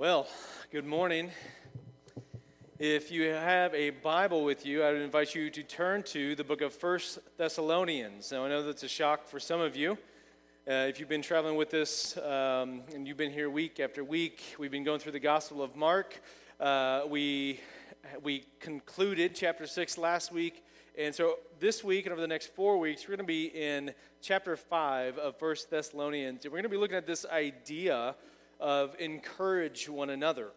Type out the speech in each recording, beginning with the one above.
Well, good morning. If you have a Bible with you, I would invite you to turn to the book of First Thessalonians. Now, I know that's a shock for some of you. Uh, if you've been traveling with us um, and you've been here week after week, we've been going through the Gospel of Mark. Uh, we, we concluded chapter 6 last week. And so this week and over the next four weeks, we're going to be in chapter 5 of First Thessalonians. And we're going to be looking at this idea of encourage one another.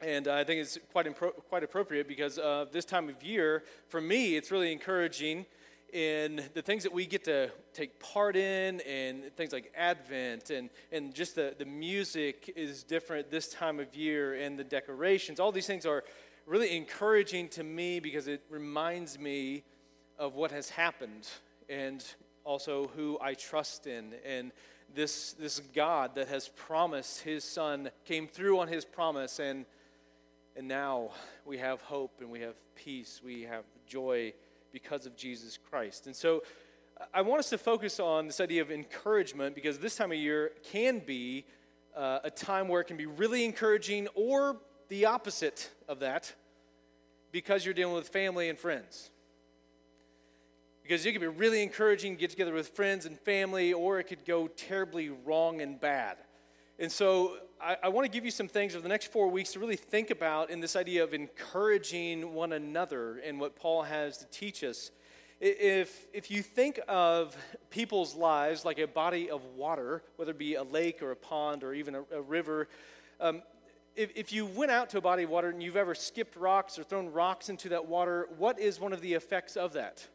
And I think it's quite, impro- quite appropriate because uh, this time of year, for me, it's really encouraging in the things that we get to take part in and things like Advent and, and just the, the music is different this time of year and the decorations. All these things are really encouraging to me because it reminds me of what has happened and also who I trust in and this, this God that has promised his son came through on his promise, and, and now we have hope and we have peace, we have joy because of Jesus Christ. And so I want us to focus on this idea of encouragement because this time of year can be uh, a time where it can be really encouraging or the opposite of that because you're dealing with family and friends because it could be really encouraging, to get together with friends and family, or it could go terribly wrong and bad. And so I, I want to give you some things over the next four weeks to really think about in this idea of encouraging one another and what Paul has to teach us. If, if you think of people's lives like a body of water, whether it be a lake or a pond or even a, a river, um, if, if you went out to a body of water and you've ever skipped rocks or thrown rocks into that water, what is one of the effects of that?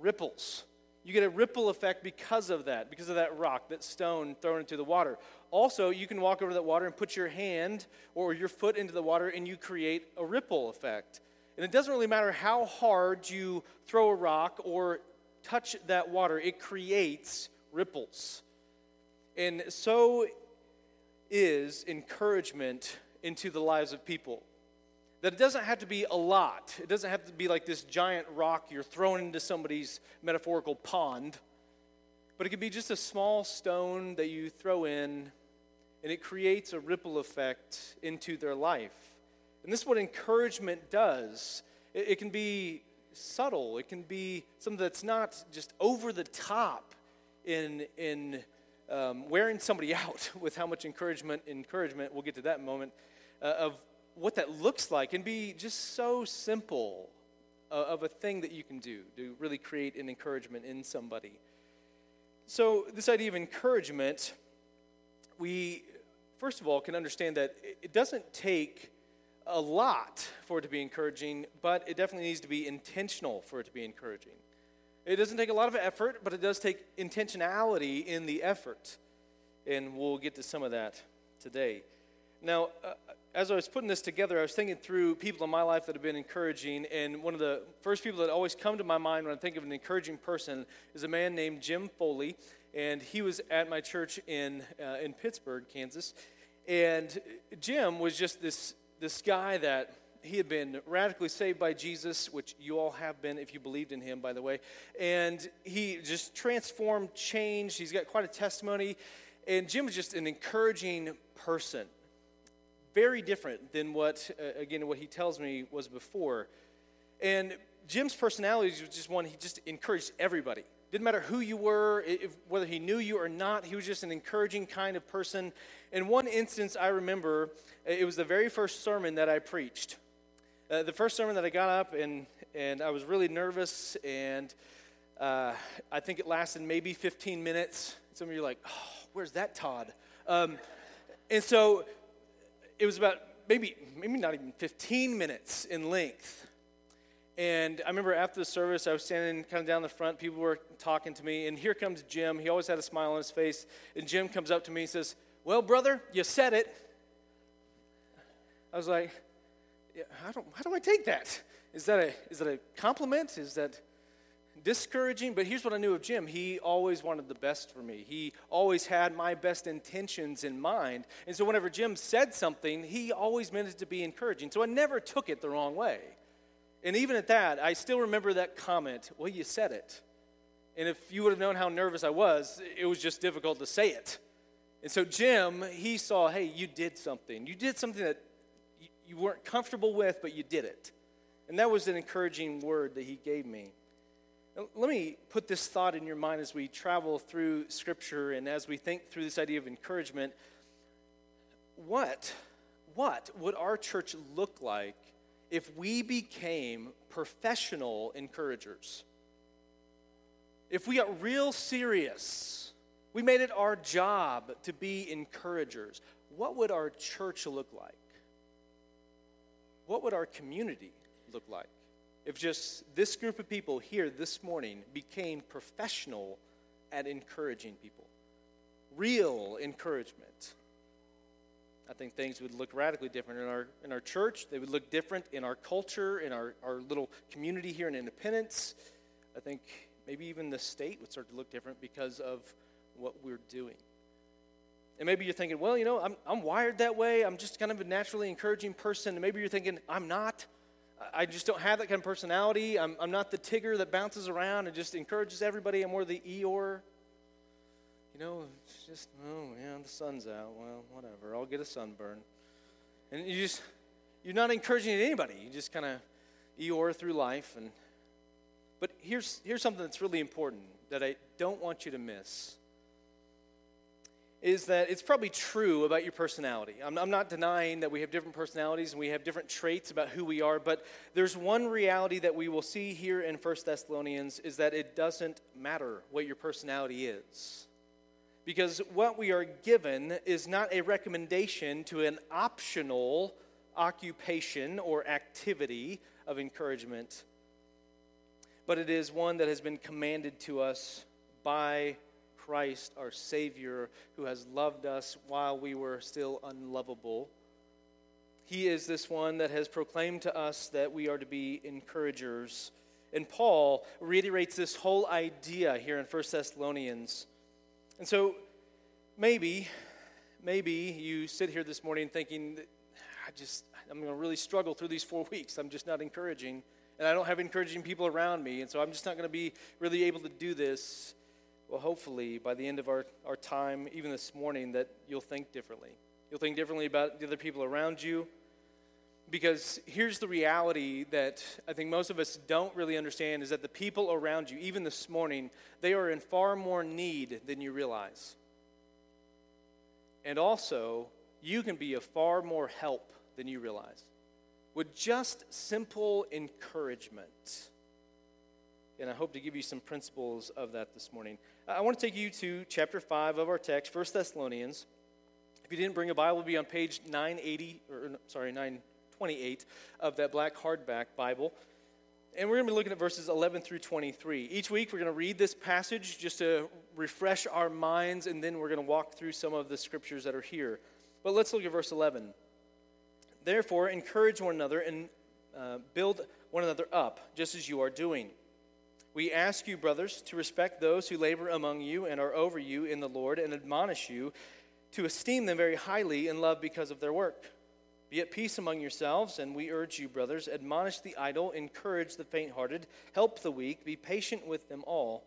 Ripples. You get a ripple effect because of that, because of that rock, that stone thrown into the water. Also, you can walk over that water and put your hand or your foot into the water and you create a ripple effect. And it doesn't really matter how hard you throw a rock or touch that water, it creates ripples. And so is encouragement into the lives of people. That it doesn't have to be a lot. It doesn't have to be like this giant rock you're throwing into somebody's metaphorical pond. But it could be just a small stone that you throw in, and it creates a ripple effect into their life. And this is what encouragement does. It, it can be subtle, it can be something that's not just over the top in, in um, wearing somebody out with how much encouragement, encouragement, we'll get to that moment, uh, of what that looks like and be just so simple uh, of a thing that you can do to really create an encouragement in somebody. So, this idea of encouragement, we first of all can understand that it doesn't take a lot for it to be encouraging, but it definitely needs to be intentional for it to be encouraging. It doesn't take a lot of effort, but it does take intentionality in the effort. And we'll get to some of that today. Now, uh, as I was putting this together, I was thinking through people in my life that have been encouraging, and one of the first people that always come to my mind when I think of an encouraging person is a man named Jim Foley, and he was at my church in uh, in Pittsburgh, Kansas, and Jim was just this this guy that he had been radically saved by Jesus, which you all have been if you believed in him, by the way, and he just transformed, changed. He's got quite a testimony, and Jim was just an encouraging person very different than what, uh, again, what he tells me was before. And Jim's personality was just one, he just encouraged everybody. Didn't matter who you were, if, whether he knew you or not, he was just an encouraging kind of person. In one instance, I remember, uh, it was the very first sermon that I preached. Uh, the first sermon that I got up, and, and I was really nervous, and uh, I think it lasted maybe 15 minutes. Some of you are like, oh, where's that Todd? Um, and so it was about maybe maybe not even 15 minutes in length. And I remember after the service, I was standing kind of down the front. People were talking to me, and here comes Jim. He always had a smile on his face. And Jim comes up to me and says, "Well, brother, you said it." I was like, yeah, "How do how do I take that? Is that a is that a compliment? Is that?" Discouraging, but here's what I knew of Jim. He always wanted the best for me. He always had my best intentions in mind. And so whenever Jim said something, he always meant it to be encouraging. So I never took it the wrong way. And even at that, I still remember that comment, well, you said it. And if you would have known how nervous I was, it was just difficult to say it. And so Jim, he saw, hey, you did something. You did something that you weren't comfortable with, but you did it. And that was an encouraging word that he gave me. Let me put this thought in your mind as we travel through Scripture and as we think through this idea of encouragement. What, what would our church look like if we became professional encouragers? If we got real serious, we made it our job to be encouragers, what would our church look like? What would our community look like? If just this group of people here this morning became professional at encouraging people, real encouragement, I think things would look radically different in our, in our church. They would look different in our culture, in our, our little community here in Independence. I think maybe even the state would start to look different because of what we're doing. And maybe you're thinking, well, you know, I'm, I'm wired that way. I'm just kind of a naturally encouraging person. And maybe you're thinking, I'm not. I just don't have that kind of personality. I'm, I'm not the Tigger that bounces around and just encourages everybody. I'm more the Eeyore. You know, it's just, oh, yeah, the sun's out. Well, whatever. I'll get a sunburn. And you just, you're not encouraging anybody. You just kind of Eeyore through life. And, but here's, here's something that's really important that I don't want you to miss is that it's probably true about your personality. I'm, I'm, not denying that we have different personalities and we have different traits about who we are, but there's one reality that we will see here in 1 Thessalonians is that it doesn't matter what your personality is. Because what we are given is not a recommendation to an optional occupation or activity of encouragement, but it is one that has been commanded to us by Christ, our Savior, who has loved us while we were still unlovable. He is this one that has proclaimed to us that we are to be encouragers. And Paul reiterates this whole idea here in 1 Thessalonians. And so maybe, maybe you sit here this morning thinking, I just, I'm going to really struggle through these four weeks. I'm just not encouraging. And I don't have encouraging people around me. And so I'm just not going to be really able to do this well, hopefully, by the end of our, our time, even this morning, that you'll think differently. You'll think differently about the other people around you. Because here's the reality that I think most of us don't really understand is that the people around you, even this morning, they are in far more need than you realize. And also, you can be of far more help than you realize with just simple encouragement. And I hope to give you some principles of that this morning. I want to take you to chapter 5 of our text, 1 Thessalonians. If you didn't bring a Bible, it'll be on page 980, or sorry, 928 of that black hardback Bible. And we're going to be looking at verses 11 through 23. Each week, we're going to read this passage just to refresh our minds, and then we're going to walk through some of the scriptures that are here. But let's look at verse 11. Therefore, encourage one another and uh, build one another up, just as you are doing. We ask you, brothers, to respect those who labor among you and are over you in the Lord, and admonish you to esteem them very highly in love because of their work. Be at peace among yourselves, and we urge you, brothers, admonish the idle, encourage the faint hearted, help the weak, be patient with them all.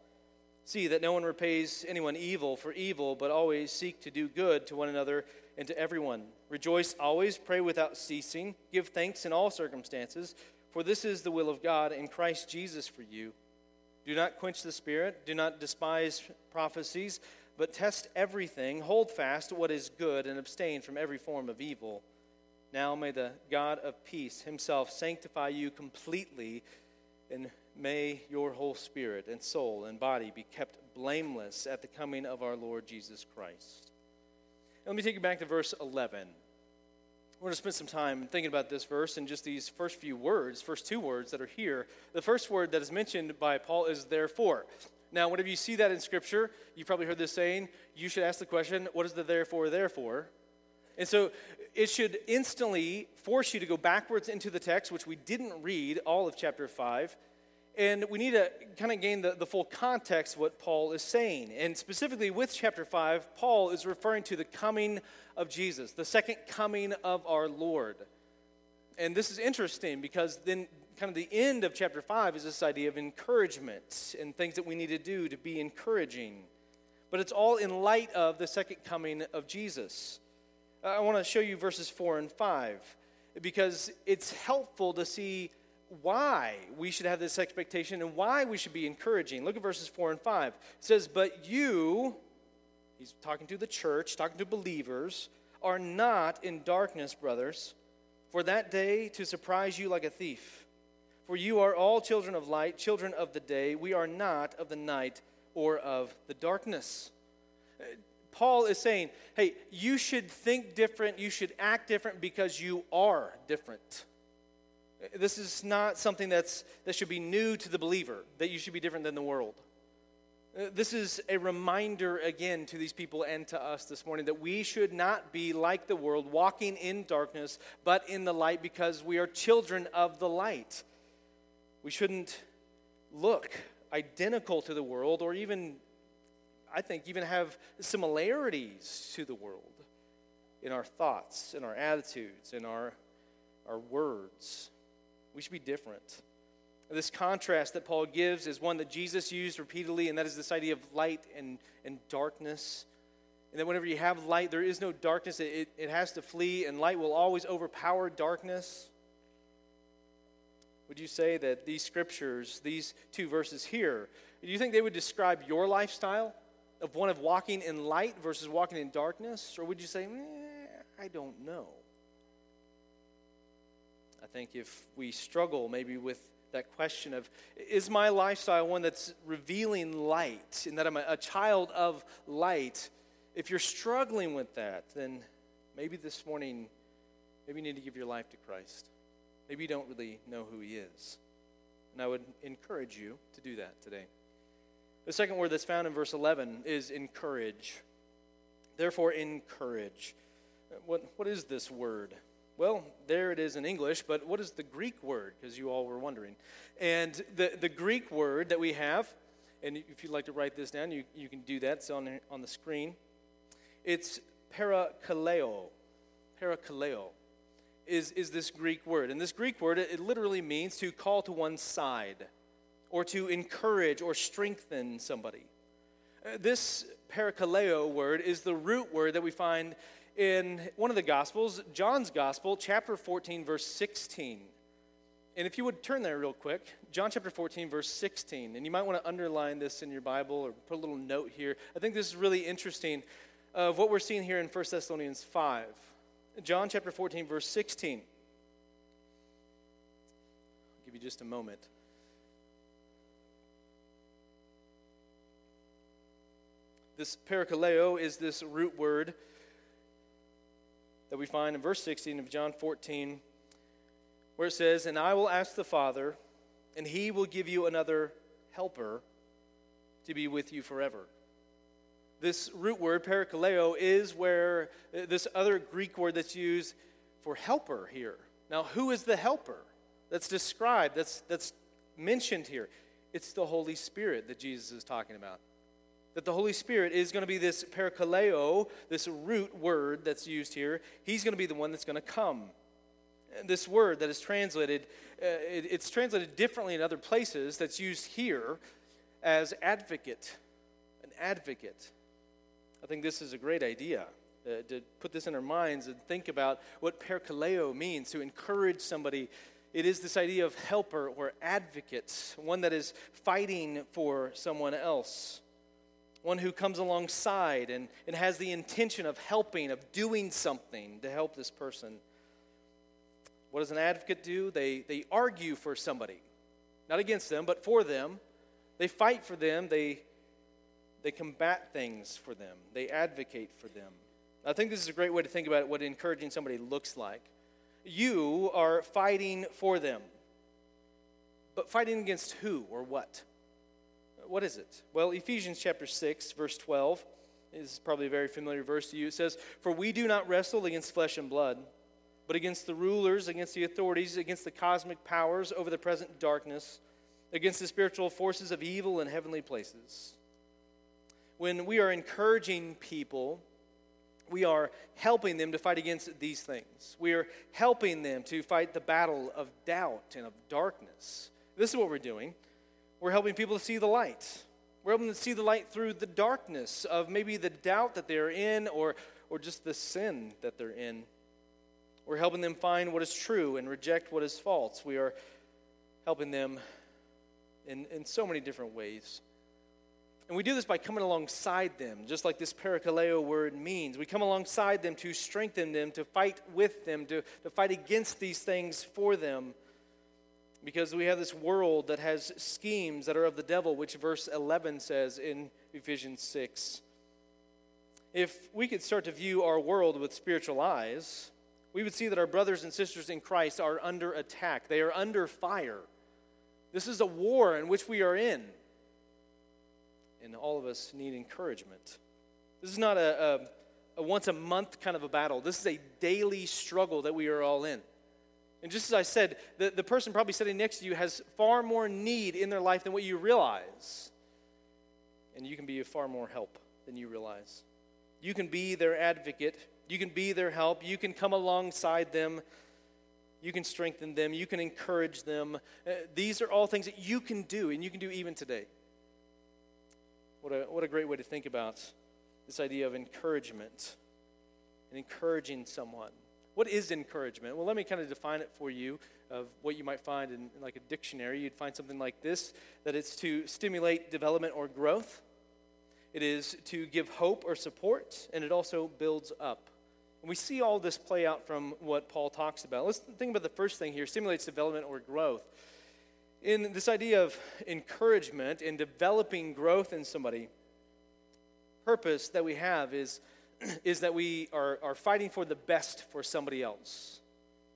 See that no one repays anyone evil for evil, but always seek to do good to one another and to everyone. Rejoice always, pray without ceasing, give thanks in all circumstances, for this is the will of God in Christ Jesus for you. Do not quench the spirit. Do not despise prophecies, but test everything. Hold fast what is good and abstain from every form of evil. Now may the God of peace himself sanctify you completely, and may your whole spirit and soul and body be kept blameless at the coming of our Lord Jesus Christ. let me take you back to verse 11. We're going to spend some time thinking about this verse and just these first few words, first two words that are here. The first word that is mentioned by Paul is therefore. Now, whenever you see that in Scripture, you've probably heard this saying, you should ask the question, what is the therefore, therefore? And so it should instantly force you to go backwards into the text, which we didn't read all of chapter 5. And we need to kind of gain the, the full context what Paul is saying. And specifically with chapter 5, Paul is referring to the coming of Jesus, the second coming of our Lord. And this is interesting because then, kind of, the end of chapter 5 is this idea of encouragement and things that we need to do to be encouraging. but it's all in light of the second coming of Jesus. I want to show you verses 4 and 5 because it's helpful to see why we should have this expectation and why we should be encouraging. Look at verses 4 and 5. It says, But you, he's talking to the church, talking to believers, are not in darkness, brothers, for that day to surprise you like a thief. For you are all children of light, children of the day. We are not of the night or of the darkness. Paul is saying, hey, you should think different, you should act different because you are different. This is not something that's, that should be new to the believer, that you should be different than the world. Uh, this is a reminder again to these people and to us this morning that we should not be like the world, walking in darkness, but in the light because we are children of the light. We shouldn't look identical to the world or even I think, even have similarities to the world in our thoughts, in our attitudes, in our, our words. We should be different. This contrast that Paul gives is one that Jesus used repeatedly, and that is this idea of light and, and darkness. And that whenever you have light, there is no darkness. It, it, it has to flee, and light will always overpower darkness. Would you say that these scriptures, these two verses here, do you think they would describe your lifestyle? of one of walking in light versus walking in darkness? Or would you say, eh, I don't know? I think if we struggle maybe with that question of, is my lifestyle one that's revealing light and that I'm a, a child of light? If you're struggling with that, then maybe this morning, maybe you need to give your life to Christ. Maybe you don't really know who He is. And I would encourage you to do that today. The second word that's found in verse 11 is encourage. Therefore, encourage. What, what is this word? Well, there it is in English, but what is the Greek word? Because you all were wondering. And the, the Greek word that we have, and if you'd like to write this down, you, you can do that. It's on, on the screen. It's parakaleo. Parakaleo is, is this Greek word. And this Greek word, it, it literally means to call to one side or to encourage or strengthen somebody. Uh, this parakaleo word is the root word that we find in one of the Gospels, John's Gospel, chapter 14, verse 16. And if you would turn there real quick, John chapter 14, verse 16. And you might want to underline this in your Bible or put a little note here. I think this is really interesting of what we're seeing here in 1 Thessalonians 5. John chapter 14, verse 16. I'll give you just a moment. This parakaleo is this root word that we find in verse 16 of John 14, where it says, And I will ask the Father, and he will give you another helper to be with you forever. This root word, parakaleo, is where uh, this other Greek word that's used for helper here. Now, who is the helper that's described, that's, that's mentioned here? It's the Holy Spirit that Jesus is talking about that the Holy Spirit is going to be this parakaleo, this root word that's used here. He's going to be the one that's going to come. This word that is translated, uh, it, it's translated differently in other places, that's used here as advocate, an advocate. I think this is a great idea. Uh, to put this in our minds and think about what parakaleo means to encourage somebody it is this idea of helper or advocate, one that is fighting for someone else one who comes alongside and, and has the intention of helping, of doing something to help this person. What does an advocate do? They, they argue for somebody, not against them, but for them. They fight for them, they, they combat things for them, they advocate for them. I think this is a great way to think about what encouraging somebody looks like. You are fighting for them, but fighting against who or what? What is it? Well, Ephesians chapter 6, verse 12 is probably a very familiar verse to you. It says, For we do not wrestle against flesh and blood, but against the rulers, against the authorities, against the cosmic powers over the present darkness, against the spiritual forces of evil in heavenly places. When we are encouraging people, we are helping them to fight against these things. We are helping them to fight the battle of doubt and of darkness. This is what we're doing. We're helping people to see the light. We're helping them to see the light through the darkness of maybe the doubt that they're in or, or just the sin that they're in. We're helping them find what is true and reject what is false. We are helping them in, in so many different ways. And we do this by coming alongside them, just like this parakaleo word means. We come alongside them to strengthen them, to fight with them, to, to fight against these things for them. Because we have this world that has schemes that are of the devil, which verse 11 says in Ephesians 6. If we could start to view our world with spiritual eyes, we would see that our brothers and sisters in Christ are under attack. They are under fire. This is a war in which we are in and all of us need encouragement. This is not a, a, a once a month kind of a battle, this is a daily struggle that we are all in. And just as I said, the, the person probably sitting next to you has far more need in their life than what you realize. And you can be of far more help than you realize. You can be their advocate, you can be their help, you can come alongside them, you can strengthen them, you can encourage them. Uh, these are all things that you can do, and you can do even today. What a, what a great way to think about this idea of encouragement and encouraging someone. What is encouragement? Well, let me kind of define it for you of what you might find in, in like a dictionary. You'd find something like this that it's to stimulate development or growth, it is to give hope or support, and it also builds up. And we see all this play out from what Paul talks about. Let's think about the first thing here stimulates development or growth in this idea of encouragement and developing growth in somebody, purpose that we have is, is that we are, are fighting for the best for somebody else.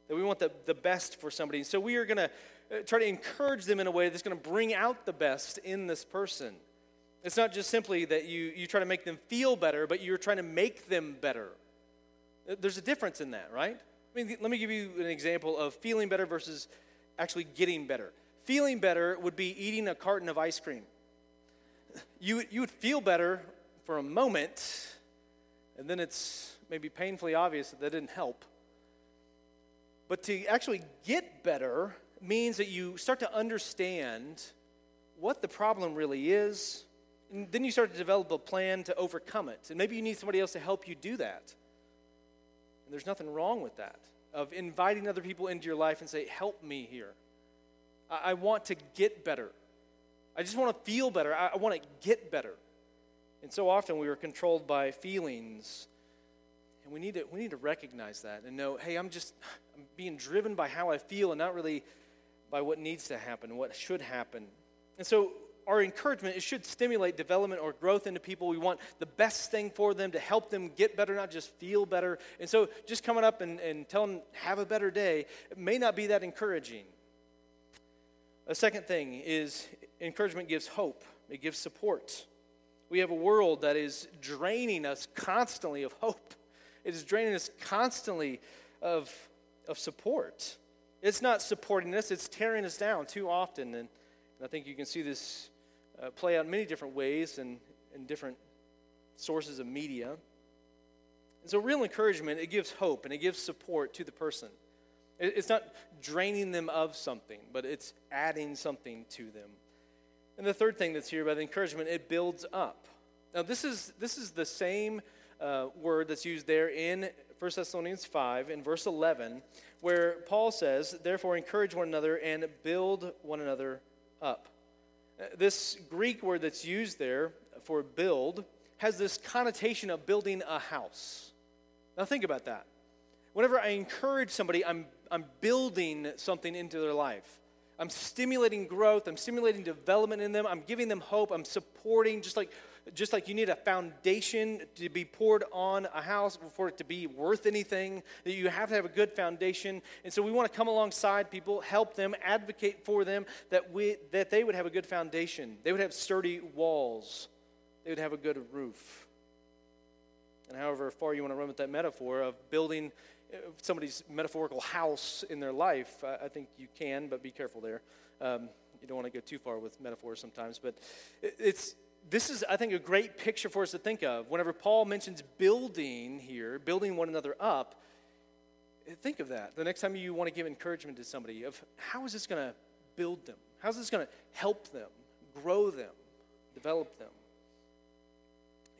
That we want the, the best for somebody. So we are going to uh, try to encourage them in a way that's going to bring out the best in this person. It's not just simply that you, you try to make them feel better, but you're trying to make them better. Uh, there's a difference in that, right? I mean, let me give you an example of feeling better versus actually getting better. Feeling better would be eating a carton of ice cream. You, you would feel better for a moment, and then it's maybe painfully obvious that that didn't help. But to actually get better means that you start to understand what the problem really is, and then you start to develop a plan to overcome it. And maybe you need somebody else to help you do that. And there's nothing wrong with that, of inviting other people into your life and say, Help me here. I, want to get better. I just want to feel better. I, I want to get better. And so often we are controlled by feelings. And we need to, we need to recognize that and know, hey, I'm just I'm being driven by how I feel and not really by what needs to happen, what should happen. And so our encouragement, it should stimulate development or growth into people. We want the best thing for them to help them get better, not just feel better. And so just coming up and, and telling them, have a better day, it may not be that encouraging. A second thing is encouragement gives hope, it gives support. We have a world that is draining us constantly of hope. It is draining us constantly of, of support. It's not supporting us, it's tearing us down too often. And, and I think you can see this uh, play out in many different ways and in different sources of media. And so, real encouragement, it gives hope and it gives support to the person. It's not draining them of something, but it's adding something to them. And the third thing that's here about the encouragement, it builds up. Now, this is, this is the same uh, word that's used there in 1 Thessalonians 5, in verse 11, where Paul says, Therefore, encourage one another and build one another up. Uh, this Greek word that's used there for build has this connotation of building a house. Now, think about that. Whenever I encourage somebody, I'm I'm building something into their life. I'm stimulating growth, I'm stimulating development in them, I'm giving them hope, I'm supporting just like just like you need a foundation to be poured on a house for it to be worth anything, that you have to have a good foundation. And so we want to come alongside people, help them, advocate for them that we that they would have a good foundation. They would have sturdy walls. They would have a good roof. And however far you want to run with that metaphor of building somebody's metaphorical house in their life, I, think you can, but be careful there. Um, you don't want to go too far with metaphors sometimes, but it, it's this is, I think, a great picture for us to think of. Whenever Paul mentions building here, building one another up, think of that. The next time you want to give encouragement to somebody, of how is this going to build them? How is this going to help them, grow them, develop them.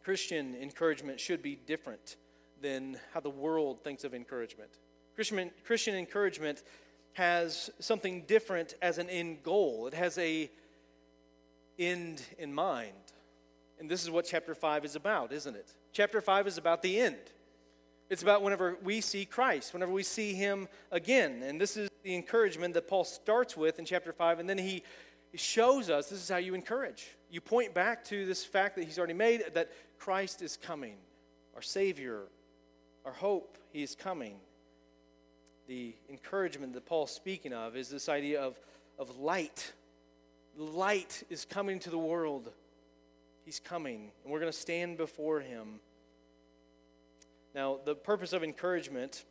Christian encouragement should be different than how the world thinks of encouragement. Christian, Christian encouragement has something different as an end goal. It has a end in mind. And this is what chapter 5 is about, isn't it? Chapter 5 is about the end. It's about whenever we see Christ, whenever we see him again. And this is the encouragement that Paul starts with in chapter 5, and then he shows us this is how you encourage. You point back to this fact that he's already made that Christ is coming, our Savior, our hope, he is coming. The encouragement that Paul's speaking of is this idea of, of light. Light is coming to the world. He's coming, and we're going to stand before him. Now, the purpose of encouragement,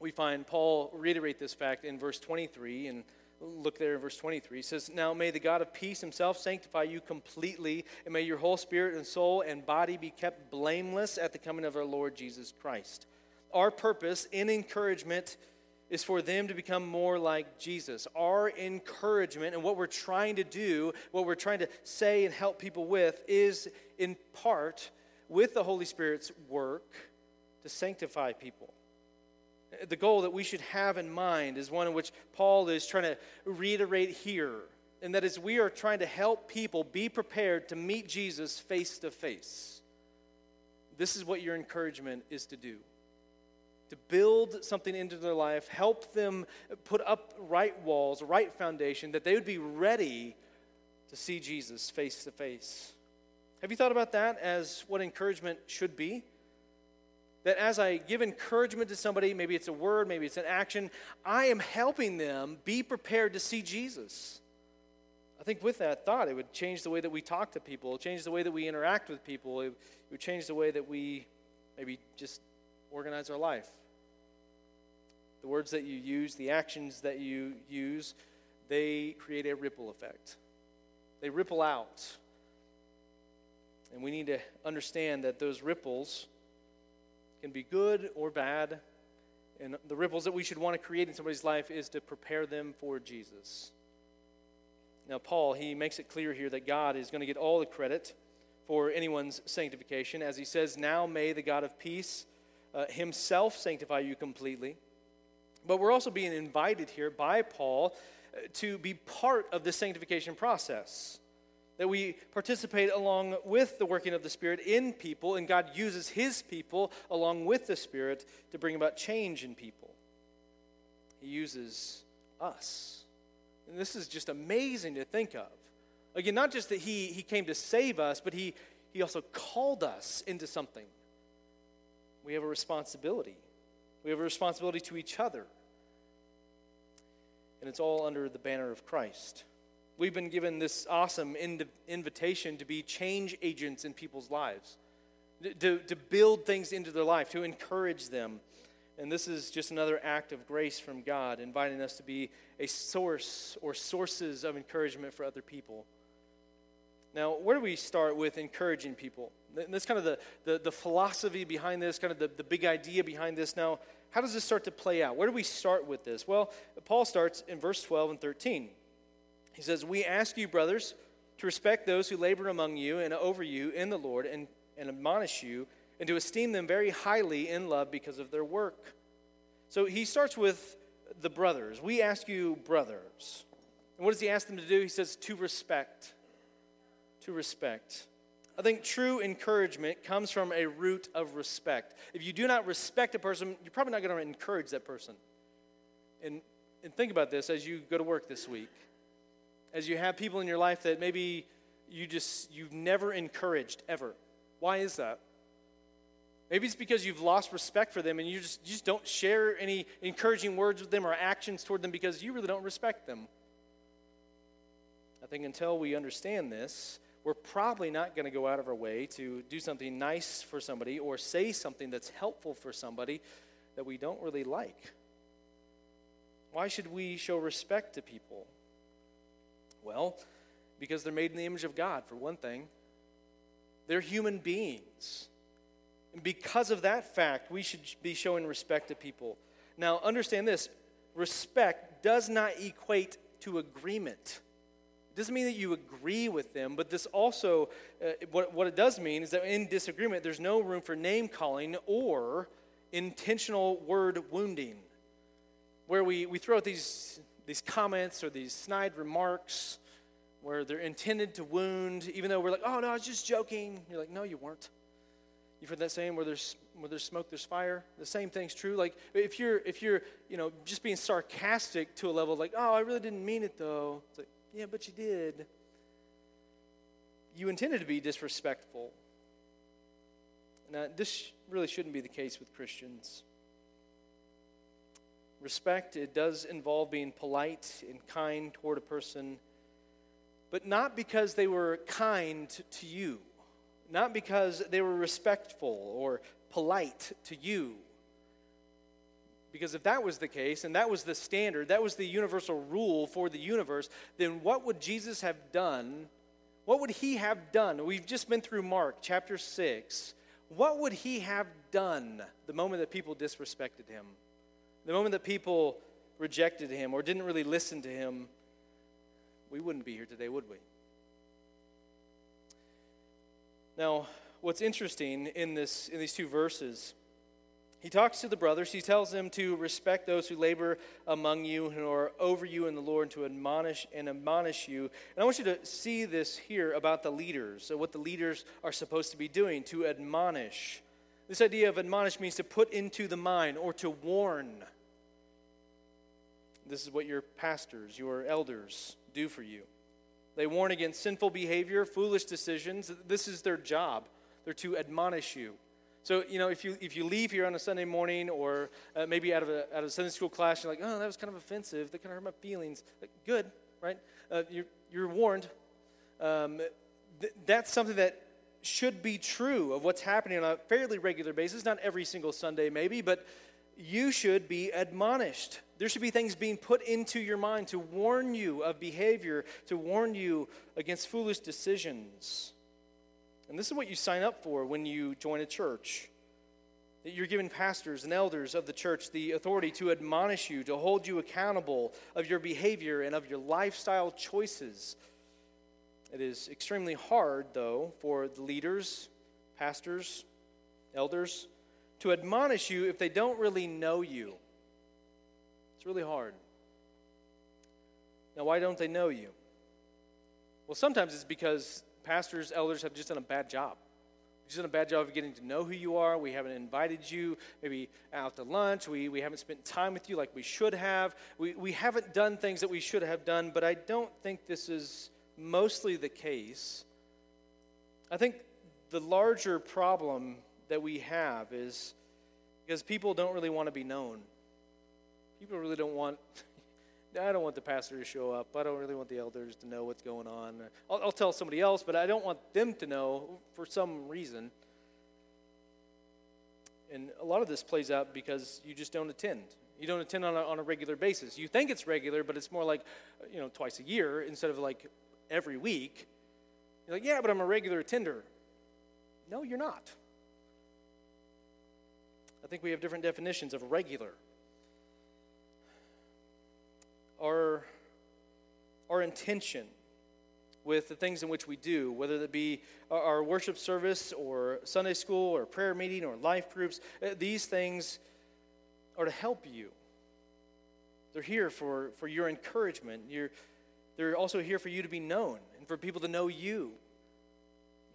we find Paul reiterate this fact in verse 23, and look there in verse 23. He says, Now may the God of peace himself sanctify you completely, and may your whole spirit and soul and body be kept blameless at the coming of our Lord Jesus Christ. Our purpose in encouragement is for them to become more like Jesus. Our encouragement and what we're trying to do, what we're trying to say and help people with, is in part with the Holy Spirit's work to sanctify people. The goal that we should have in mind is one in which Paul is trying to reiterate here, and that is we are trying to help people be prepared to meet Jesus face to face. This is what your encouragement is to do to build something into their life, help them put up right walls, right foundation, that they would be ready to see Jesus face to face. Have you thought about that as what encouragement should be? That as I give encouragement to somebody, maybe it's a word, maybe it's an action, I am helping them be prepared to see Jesus. I think with that thought, it would change the way that we talk to people, change the way that we interact with people, it would change the way that we maybe just organize our life. The words that you use, the actions that you use, they create a ripple effect. They ripple out. And we need to understand that those ripples can be good or bad. And the ripples that we should want to create in somebody's life is to prepare them for Jesus. Now, Paul, he makes it clear here that God is going to get all the credit for anyone's sanctification. As he says, Now may the God of peace uh, himself sanctify you completely. But we're also being invited here by Paul uh, to be part of the sanctification process. That we participate along with the working of the Spirit in people, and God uses His people along with the Spirit to bring about change in people. He uses us. And this is just amazing to think of. Again, not just that He, he came to save us, but he, he also called us into something we have a responsibility. We have a responsibility to each other. And it's all under the banner of Christ. We've been given this awesome invitation to be change agents in people's lives, to, to build things into their life, to encourage them. And this is just another act of grace from God, inviting us to be a source or sources of encouragement for other people. Now, where do we start with encouraging people? That's kind of the, the, the philosophy behind this, kind of the, the big idea behind this. Now, how does this start to play out? Where do we start with this? Well, Paul starts in verse 12 and 13. He says, We ask you, brothers, to respect those who labor among you and over you in the Lord and, and admonish you, and to esteem them very highly in love because of their work. So he starts with the brothers. We ask you, brothers. And what does he ask them to do? He says, to respect to respect. I think true encouragement comes from a root of respect. If you do not respect a person, you're probably not going to encourage that person. And, and think about this as you go to work this week. As you have people in your life that maybe you just, you've never encouraged ever. Why is that? Maybe it's because you've lost respect for them and you just, you just don't share any encouraging words with them or actions toward them because you really don't respect them. I think until we understand this, we're probably not going to go out of our way to do something nice for somebody or say something that's helpful for somebody that we don't really like. Why should we show respect to people? Well, because they're made in the image of God, for one thing. They're human beings. And because of that fact, we should be showing respect to people. Now, understand this respect does not equate to agreement It doesn't mean that you agree with them, but this also, uh, what, what it does mean is that in disagreement, there's no room for name calling or intentional word wounding, where we, we throw out these, these comments or these snide remarks where they're intended to wound, even though we're like, oh no, I was just joking. You're like, no, you weren't. You've heard that saying where there's where there's smoke, there's fire. The same thing's true. Like if you're if you're you know just being sarcastic to a level like, oh, I really didn't mean it though. It's like, yeah, but you did. You intended to be disrespectful. Now, this really shouldn't be the case with Christians. Respect, it does involve being polite and kind toward a person, but not because they were kind to you, not because they were respectful or polite to you. Because if that was the case, and that was the standard, that was the universal rule for the universe, then what would Jesus have done? What would he have done? We've just been through Mark chapter 6. What would he have done the moment that people disrespected him? The moment that people rejected him or didn't really listen to him? We wouldn't be here today, would we? Now, what's interesting in, this, in these two verses he talks to the brothers. He tells them to respect those who labor among you, who are over you in the Lord, and to admonish and admonish you. And I want you to see this here about the leaders, so what the leaders are supposed to be doing, to admonish. This idea of admonish means to put into the mind or to warn. This is what your pastors, your elders do for you. They warn against sinful behavior, foolish decisions. This is their job. They're to admonish you. So, you know, if you, if you leave here on a Sunday morning or uh, maybe out of, a, out of a Sunday school class, you're like, oh, that was kind of offensive. That kind of hurt my feelings. Like, good, right? Uh, you're, you're warned. Um, th- that's something that should be true of what's happening on a fairly regular basis. Not every single Sunday, maybe, but you should be admonished. There should be things being put into your mind to warn you of behavior, to warn you against foolish decisions. And this is what you sign up for when you join a church. That you're giving pastors and elders of the church the authority to admonish you, to hold you accountable of your behavior and of your lifestyle choices. It is extremely hard, though, for the leaders, pastors, elders, to admonish you if they don't really know you. It's really hard. Now, why don't they know you? Well, sometimes it's because pastors, elders have just done a bad job. We've just done a bad job of getting to know who you are. We haven't invited you maybe out to lunch. We, we haven't spent time with you like we should have. We, we haven't done things that we should have done, but I don't think this is mostly the case. I think the larger problem that we have is because people don't really want to be known. People really don't want I don't want the pastor to show up. I don't really want the elders to know what's going on. I'll, I'll, tell somebody else, but I don't want them to know for some reason. And a lot of this plays out because you just don't attend. You don't attend on a, on a regular basis. You think it's regular, but it's more like, you know, twice a year instead of like every week. You're like, yeah, but I'm a regular attender. No, you're not. I think we have different definitions of regular our, our intention with the things in which we do, whether it be our worship service or Sunday school or prayer meeting or life groups, uh, these things are to help you. They're here for, for your encouragement. You're, they're also here for you to be known and for people to know you.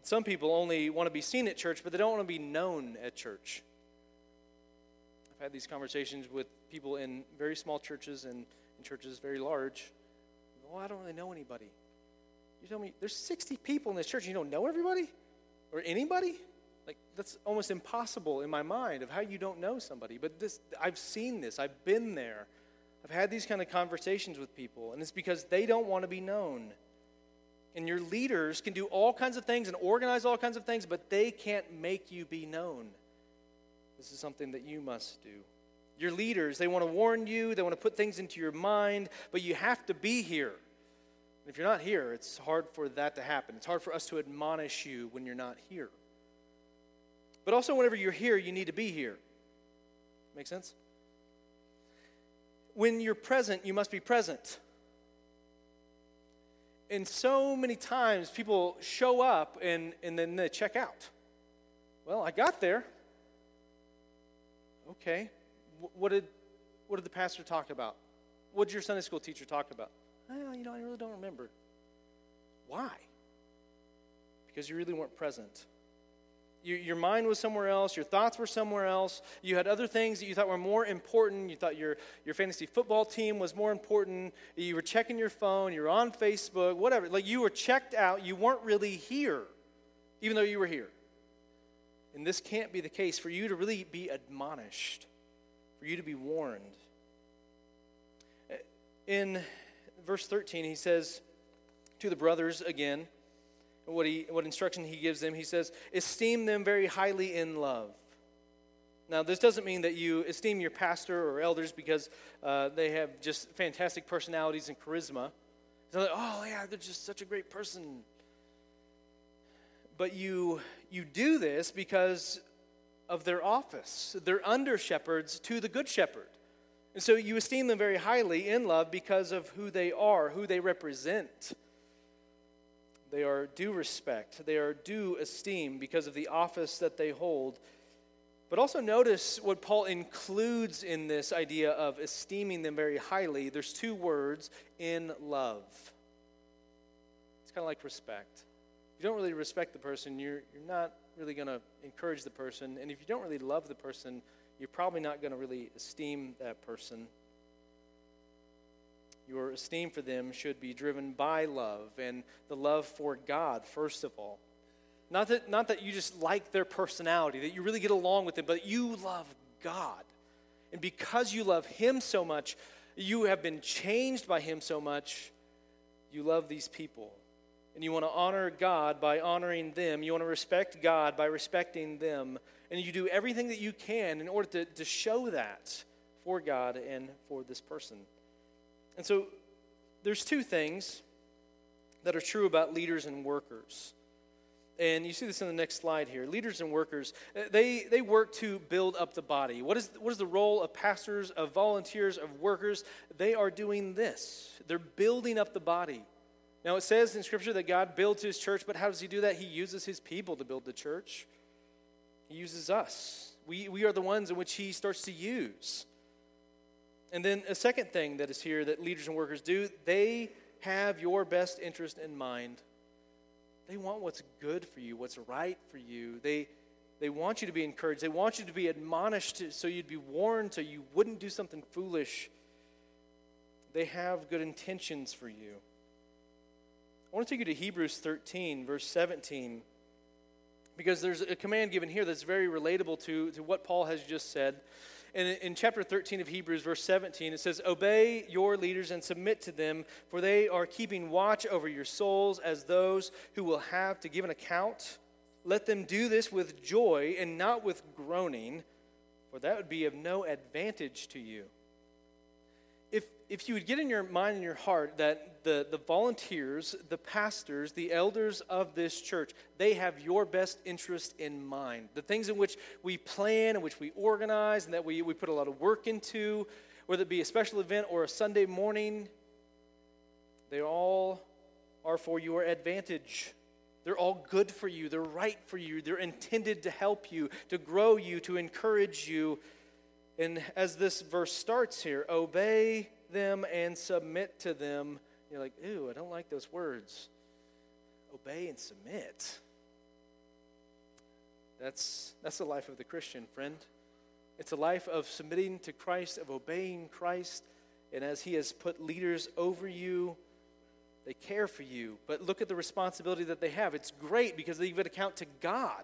Some people only want to be seen at church, but they don't want to be known at church. I've had these conversations with people in very small churches and churches very large. Well, I don't really know anybody. You tell me there's 60 people in this church you don't know everybody or anybody? Like that's almost impossible in my mind of how you don't know somebody. But this I've seen this. I've been there. I've had these kind of conversations with people and it's because they don't want to be known. And your leaders can do all kinds of things and organize all kinds of things, but they can't make you be known. This is something that you must do your leaders. They want to warn you, they want to put things into your mind, but you have to be here. If you're not here, it's hard for that to happen. It's hard for us to admonish you when you're not here. But also, whenever you're here, you need to be here. Make sense? When you're present, you must be present. and so many times people show up and, and then they check out. Well, I got there. Okay. What did, what did the pastor talk about? What did your Sunday school teacher talk about? Well, uh, you know, I really don't remember. Why? Because you really weren't present. You, your mind was somewhere else, your thoughts were somewhere else. You had other things that you thought were more important. You thought your, your fantasy football team was more important. You were checking your phone, you were on Facebook, whatever. Like you were checked out, you weren't really here, even though you were here. And this can't be the case for you to really be admonished, for you to be warned. In verse 13, he says to the brothers again, what, he, what instruction he gives them, he says, esteem them very highly in love. Now, this doesn't mean that you esteem your pastor or elders because uh, they have just fantastic personalities and charisma. Like, oh, yeah, they're just such a great person. But you, you do this because of their office. They're under shepherds to the good shepherd. And so you esteem them very highly in love because of who they are, who they represent. They are due respect, they are due esteem because of the office that they hold. But also notice what Paul includes in this idea of esteeming them very highly. There's two words in love. It's kind of like respect. You don't really respect the person, you're, you're not really going to encourage the person. And if you don't really love the person, you're probably not going to really esteem that person. Your esteem for them should be driven by love and the love for God, first of all. Not that, not that you just like their personality, that you really get along with them, but you love God. And because you love Him so much, you have been changed by Him so much, you love these people. And you want to honor God by honoring them. You want to respect God by respecting them. And you do everything that you can in order to, to show that for God and for this person. And so there's two things that are true about leaders and workers. And you see this in the next slide here. Leaders and workers, uh, they, they work to build up the body. What is, what is the role of pastors, of volunteers, of workers? They are doing this. They're building up the body. Now, it says in Scripture that God builds his church, but how does he do that? He uses his people to build the church, he uses us. We, we are the ones in which he starts to use. And then a second thing that is here that leaders and workers do, they have your best interest in mind. They want what's good for you, what's right for you. They, they want you to be encouraged. They want you to be admonished so you'd be warned so you wouldn't do something foolish. They have good intentions for you. I want to take you to Hebrews 13, verse 17, because there's a command given here that's very relatable to, to what Paul has just said. And in chapter 13 of Hebrews, verse 17, it says, Obey your leaders and submit to them, for they are keeping watch over your souls as those who will have to give an account. Let them do this with joy and not with groaning, for that would be of no advantage to you if, if you would get in your mind and your heart that the, the volunteers, the pastors, the elders of this church, they have your best interest in mind. The things in which we plan, in which we organize, and that we, we put a lot of work into, whether it be a special event or a Sunday morning, they all are for your advantage. They're all good for you. They're right for you. They're intended to help you, to grow you, to encourage you and as this verse starts here, obey them and submit to them. You're like, ooh, I don't like those words. Obey and submit. That's, that's the life of the Christian, friend. It's a life of submitting to Christ, of obeying Christ. And as He has put leaders over you, they care for you. But look at the responsibility that they have. It's great because they give an account to God.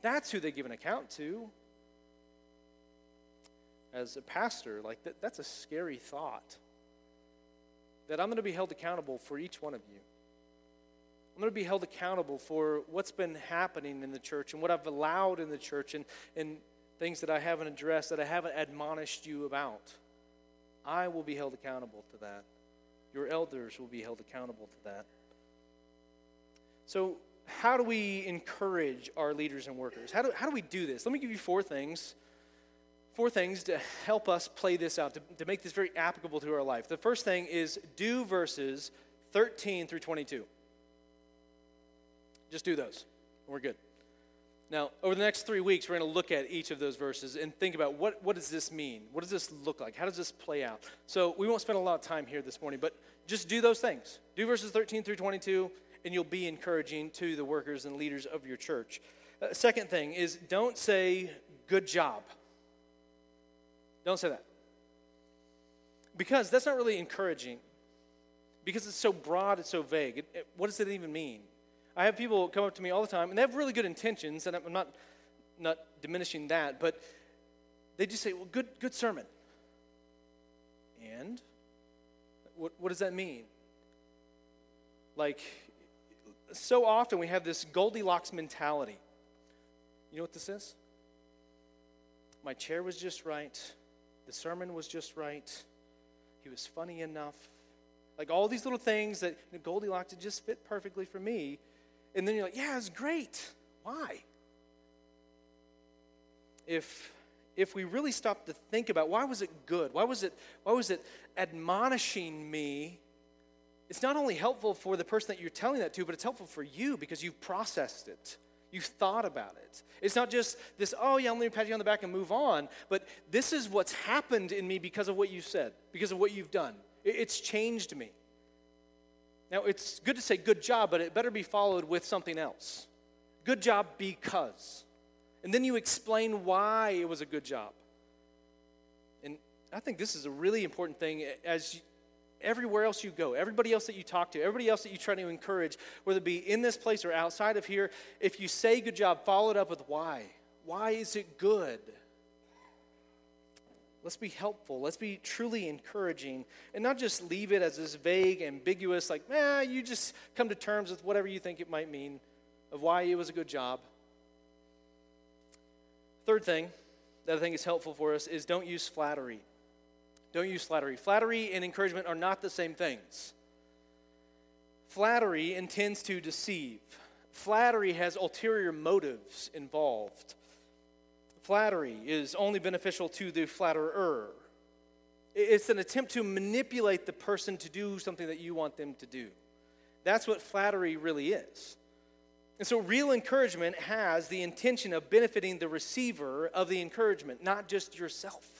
That's who they give an account to as a pastor, like that, that's a scary thought. That I'm going to be held accountable for each one of you. I'm going to be held accountable for what's been happening in the church and what I've allowed in the church and, and things that I haven't addressed, that I haven't admonished you about. I will be held accountable to that. Your elders will be held accountable to that. So, how do we encourage our leaders and workers? How do, how do we do this? Let me give you four things four things to help us play this out, to, to make this very applicable to our life. The first thing is do verses 13 through 22. Just do those. We're good. Now, over the next three weeks, we're going to look at each of those verses and think about what, what does this mean? What does this look like? How does this play out? So we won't spend a lot of time here this morning, but just do those things. Do verses 13 through 22, and you'll be encouraging to the workers and leaders of your church. Uh, second thing is don't say good job. Don't say that. Because that's not really encouraging. Because it's so broad, it's so vague. It, it, what does it even mean? I have people come up to me all the time, and they have really good intentions, and I'm not, not diminishing that, but they just say, well, good, good sermon. And? What, what does that mean? Like, so often we have this Goldilocks mentality. You know what this is? My chair was just right. The sermon was just right. He was funny enough. Like all these little things that Goldilocks just fit perfectly for me. And then you're like, yeah, it's great. Why? If if we really stop to think about why was it good? Why was it why was it admonishing me? It's not only helpful for the person that you're telling that to, but it's helpful for you because you've processed it. You've thought about it. It's not just this, oh, yeah, let me pat you on the back and move on, but this is what's happened in me because of what you said, because of what you've done. It's changed me. Now, it's good to say good job, but it better be followed with something else. Good job because. And then you explain why it was a good job. And I think this is a really important thing as everywhere else you go, everybody else that you talk to, everybody else that you try to encourage, whether it be in this place or outside of here, if you say good job, follow it up with why. Why is it good? Let's be helpful. Let's be truly encouraging and not just leave it as this vague, ambiguous, like, eh, you just come to terms with whatever you think it might mean of why it was a good job. Third thing that I think is helpful for us is don't use flattery. Don't use flattery. Flattery and encouragement are not the same things. Flattery intends to deceive, flattery has ulterior motives involved. Flattery is only beneficial to the flatterer. It's an attempt to manipulate the person to do something that you want them to do. That's what flattery really is. And so, real encouragement has the intention of benefiting the receiver of the encouragement, not just yourself.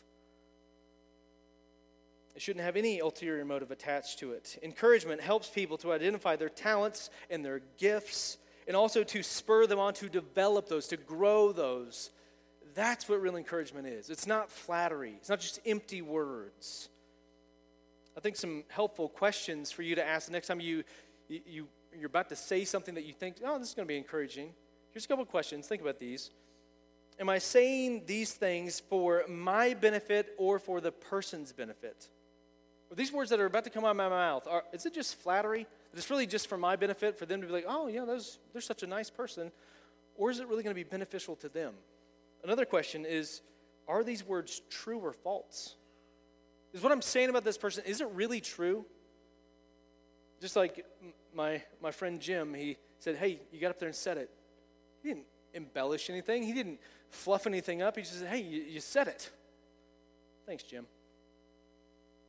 It shouldn't have any ulterior motive attached to it. Encouragement helps people to identify their talents and their gifts, and also to spur them on to develop those, to grow those, that's what real encouragement is. It's not flattery, it's not just empty words. I think some helpful questions for you to ask the next time you, you, you're about to say something that you think, oh, this is going to be encouraging. Here's a couple questions. Think about these. Am I saying these things for my benefit or for the person's benefit? These words that are about to come out of my mouth, are, is it just flattery? It's really just for my benefit, for them to be like, oh, yeah, those, they're such a nice person? Or is it really going to be beneficial to them? Another question is are these words true or false? Is what I'm saying about this person, is it really true? Just like my, my friend Jim, he said, Hey, you got up there and said it. He didn't embellish anything, he didn't fluff anything up. He just said, Hey, you, you said it. Thanks, Jim.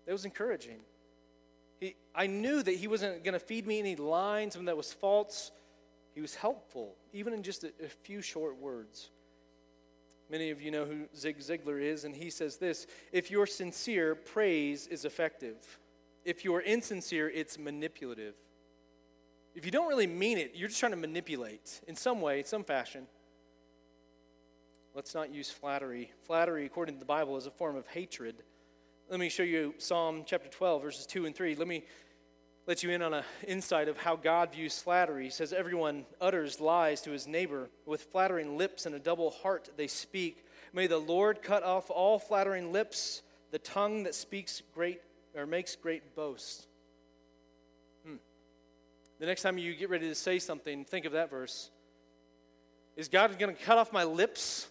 That was encouraging. He, I knew that he wasn't going to feed me any lines, that was false. He was helpful, even in just a, a few short words. Many of you know who Zig Ziglar is, and he says this If you're sincere, praise is effective. If you're insincere, it's manipulative. If you don't really mean it, you're just trying to manipulate in some way, some fashion. Let's not use flattery. Flattery, according to the Bible, is a form of hatred. Let me show you Psalm chapter 12, verses 2 and 3. Let me let you in on an insight of how God views flattery. He says, Everyone utters lies to his neighbor. With flattering lips and a double heart they speak. May the Lord cut off all flattering lips, the tongue that speaks great or makes great boasts. Hmm. The next time you get ready to say something, think of that verse. Is God going to cut off my lips?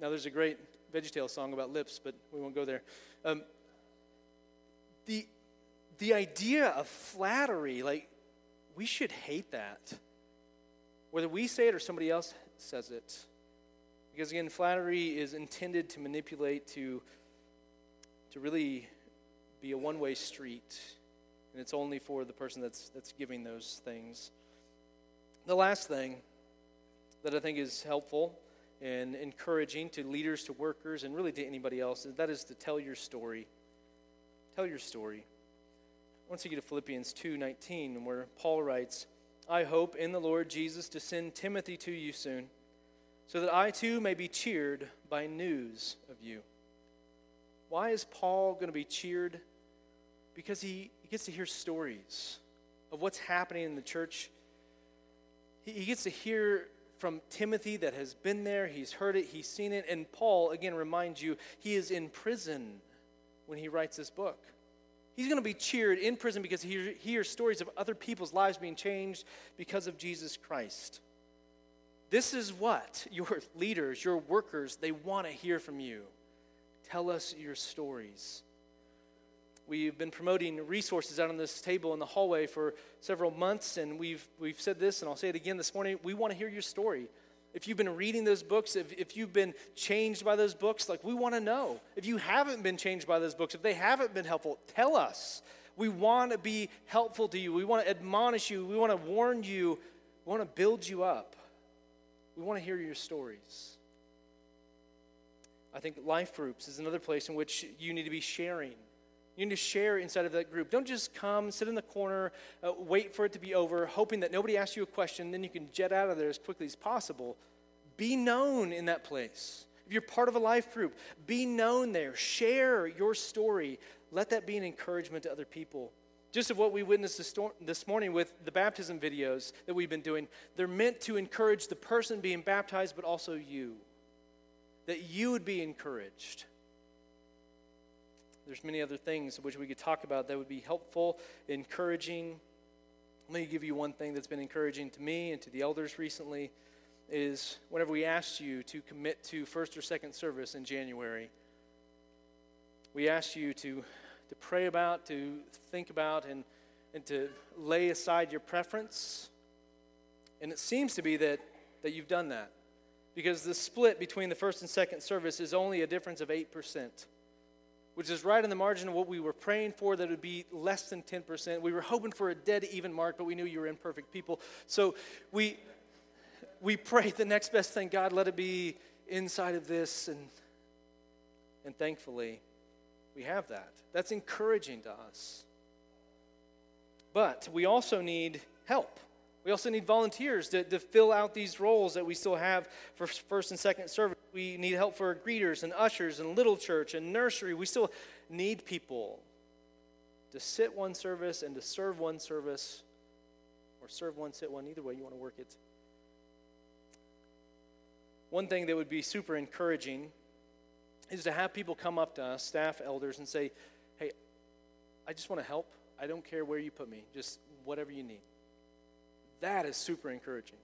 Now, there's a great VeggieTale song about lips, but we won't go there. Um, the the idea of flattery, like, we should hate that. Whether we say it or somebody else says it. Because again, flattery is intended to manipulate, to, to really be a one way street. and it's only for the person that's, that's giving those things. The last thing that I think is helpful and encouraging to leaders, to workers, and really to anybody else, is that is to tell your story. Tell your story. Want to get to Philippians 2:19, where Paul writes, "I hope in the Lord Jesus to send Timothy to you soon, so that I too may be cheered by news of you." Why is Paul going to be cheered? Because he, he gets to hear stories of what's happening in the church. He, he gets to hear from Timothy that has been there, he's heard it, he's seen it. And Paul, again, reminds you, he is in prison when he writes this book. He's going to be cheered in prison because he hears stories of other people's lives being changed because of Jesus Christ. This is what your leaders, your workers, they want to hear from you. Tell us your stories. We've been promoting resources out on this table in the hallway for several months, and we've, we've said this, and I'll say it again this morning. We want to hear your story. If you've been reading those books, if, if you've been changed by those books, like we want to know. If you haven't been changed by those books, if they haven't been helpful, tell us. We want to be helpful to you. We want to admonish you. We want to warn you. We want to build you up. We want to hear your stories. I think life groups is another place in which you need to be sharing. You need to share inside of that group. Don't just come, sit in the corner, uh, wait for it to be over, hoping that nobody asks you a question, then you can jet out of there as quickly as possible. Be known in that place. If you're part of a life group, be known there. Share your story. Let that be an encouragement to other people. Just of what we witnessed this morning with the baptism videos that we've been doing, they're meant to encourage the person being baptized, but also you that you would be encouraged. There's many other things which we could talk about that would be helpful, encouraging. Let me give you one thing that's been encouraging to me and to the elders recently is whenever we asked you to commit to first or second service in January, we asked you to, to pray about, to think about, and, and to lay aside your preference. And it seems to be that, that you've done that because the split between the first and second service is only a difference of 8%, which is right in the margin of what we were praying for, that it would be less than 10%. We were hoping for a dead even mark, but we knew you were imperfect people. So we, we prayed the next best thing God, let it be inside of this. And, and thankfully, we have that. That's encouraging to us. But we also need help. We also need volunteers to, to fill out these roles that we still have for first and second service. We need help for greeters and ushers and little church and nursery. We still need people to sit one service and to serve one service, or serve one, sit one, either way you want to work it. One thing that would be super encouraging is to have people come up to us, staff, elders, and say, Hey, I just want to help. I don't care where you put me, just whatever you need. That is super encouraging.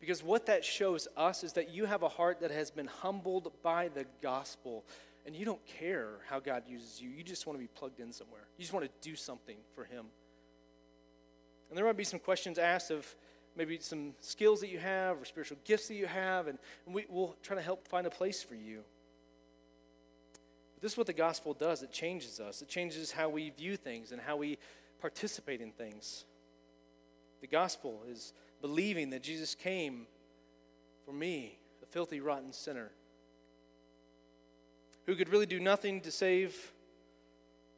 Because what that shows us is that you have a heart that has been humbled by the gospel, and you don't care how God uses you. You just want to be plugged in somewhere. You just want to do something for Him. And there might be some questions asked of maybe some skills that you have or spiritual gifts that you have, and we, will try to help find a place for you. But this is what the gospel does it changes us, it changes how we view things and how we participate in things. The gospel is believing that Jesus came for me, a filthy, rotten sinner, who could really do nothing to save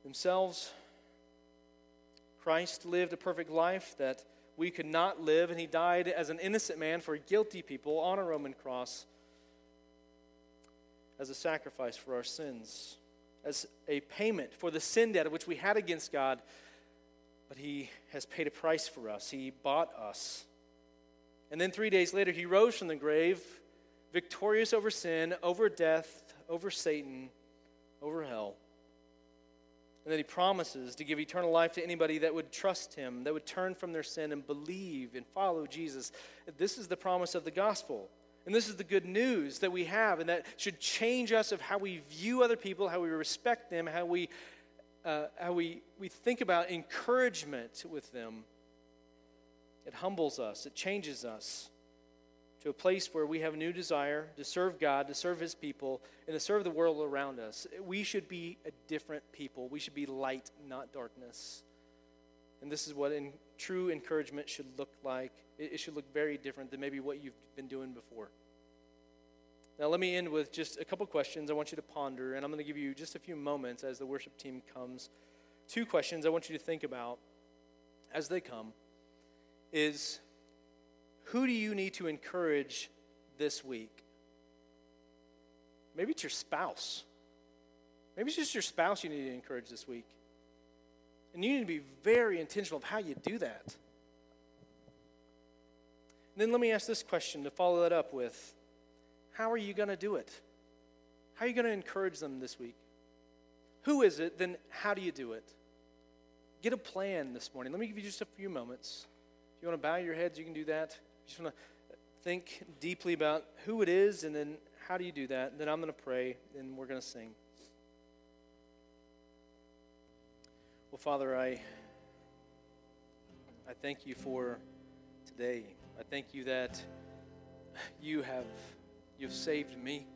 themselves. Christ lived a perfect life that we could not live, and he died as an innocent man for guilty people on a Roman cross as a sacrifice for our sins, as a payment for the sin debt which we had against God but he has paid a price for us. He bought us. And then three days later, he rose from the grave, victorious over sin, over death, over Satan, over hell. And then he promises to give eternal life to anybody that would trust him, that would turn from their sin and believe and follow Jesus. This is the promise of the gospel. And this is the good news that we have, and that should change us of how we view other people, how we respect them, how we uh, how we, we think about encouragement with them, it humbles us, it changes us to a place where we have a new desire to serve God, to serve His people, and to serve the world around us. We should be a different people. We should be light, not darkness. And this is what in, true encouragement should look like. It, it should look very different than maybe what you've been doing before. Now, let me end with just a couple questions I want you to ponder, and I'm going to give you just a few moments as the worship team comes. Two questions I want you to think about as they come is who do you need to encourage this week? Maybe it's your spouse. Maybe it's just your spouse you need to encourage this week. And you need to be very intentional of how you do that. And then let me ask this question to follow that up with How are you going to do it? How are you going to encourage them this week? Who is it? Then how do you do it? Get a plan this morning. Let me give you just a few moments. If you want to bow your heads, you can do that. You just want to think deeply about who it is and then how do you do that. And then I'm going to pray and we're going to sing. Well, Father, I, I thank you for today. I thank you that you have you've saved me.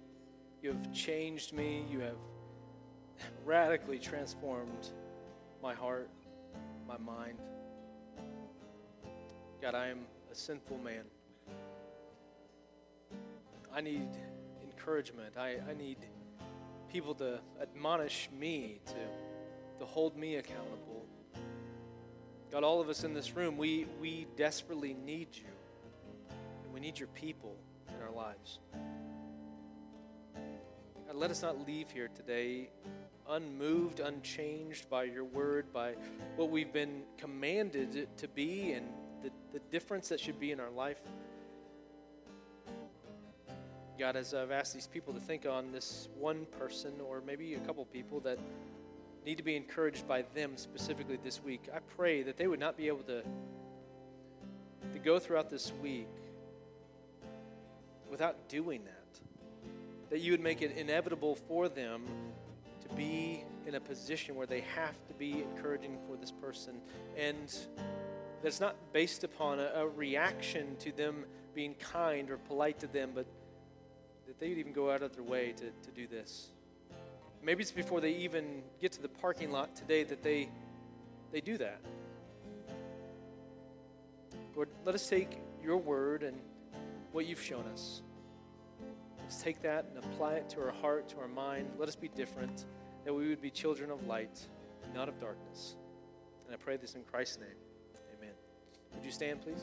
You have changed me. You have radically transformed my heart, my mind. God, I am a sinful man. I need encouragement. I, I need people to admonish me, to to hold me accountable. God, all of us in this room, we, we desperately need you. We need your people our lives. God, let us not leave here today unmoved, unchanged by your word, by what we've been commanded to be and the, the difference that should be in our life. God, as I've asked these people to think on this one person or maybe a couple people that need to be encouraged by them specifically this week. I pray that they would not be able to, to go throughout this week without doing that. That you would make it inevitable for them to be in a position where they have to be encouraging for this person. And that's not based upon a, a reaction to them being kind or polite to them, but that they would even go out of their way to, to do this. Maybe it's before they even get to the parking lot today that they, they do that. Lord, let us take your word and what you've shown us. Let's take that and apply it to our heart, to our mind. Let us be different, that we would be children of light, not of darkness. And I pray this in Christ's name. Amen. Would you stand, please?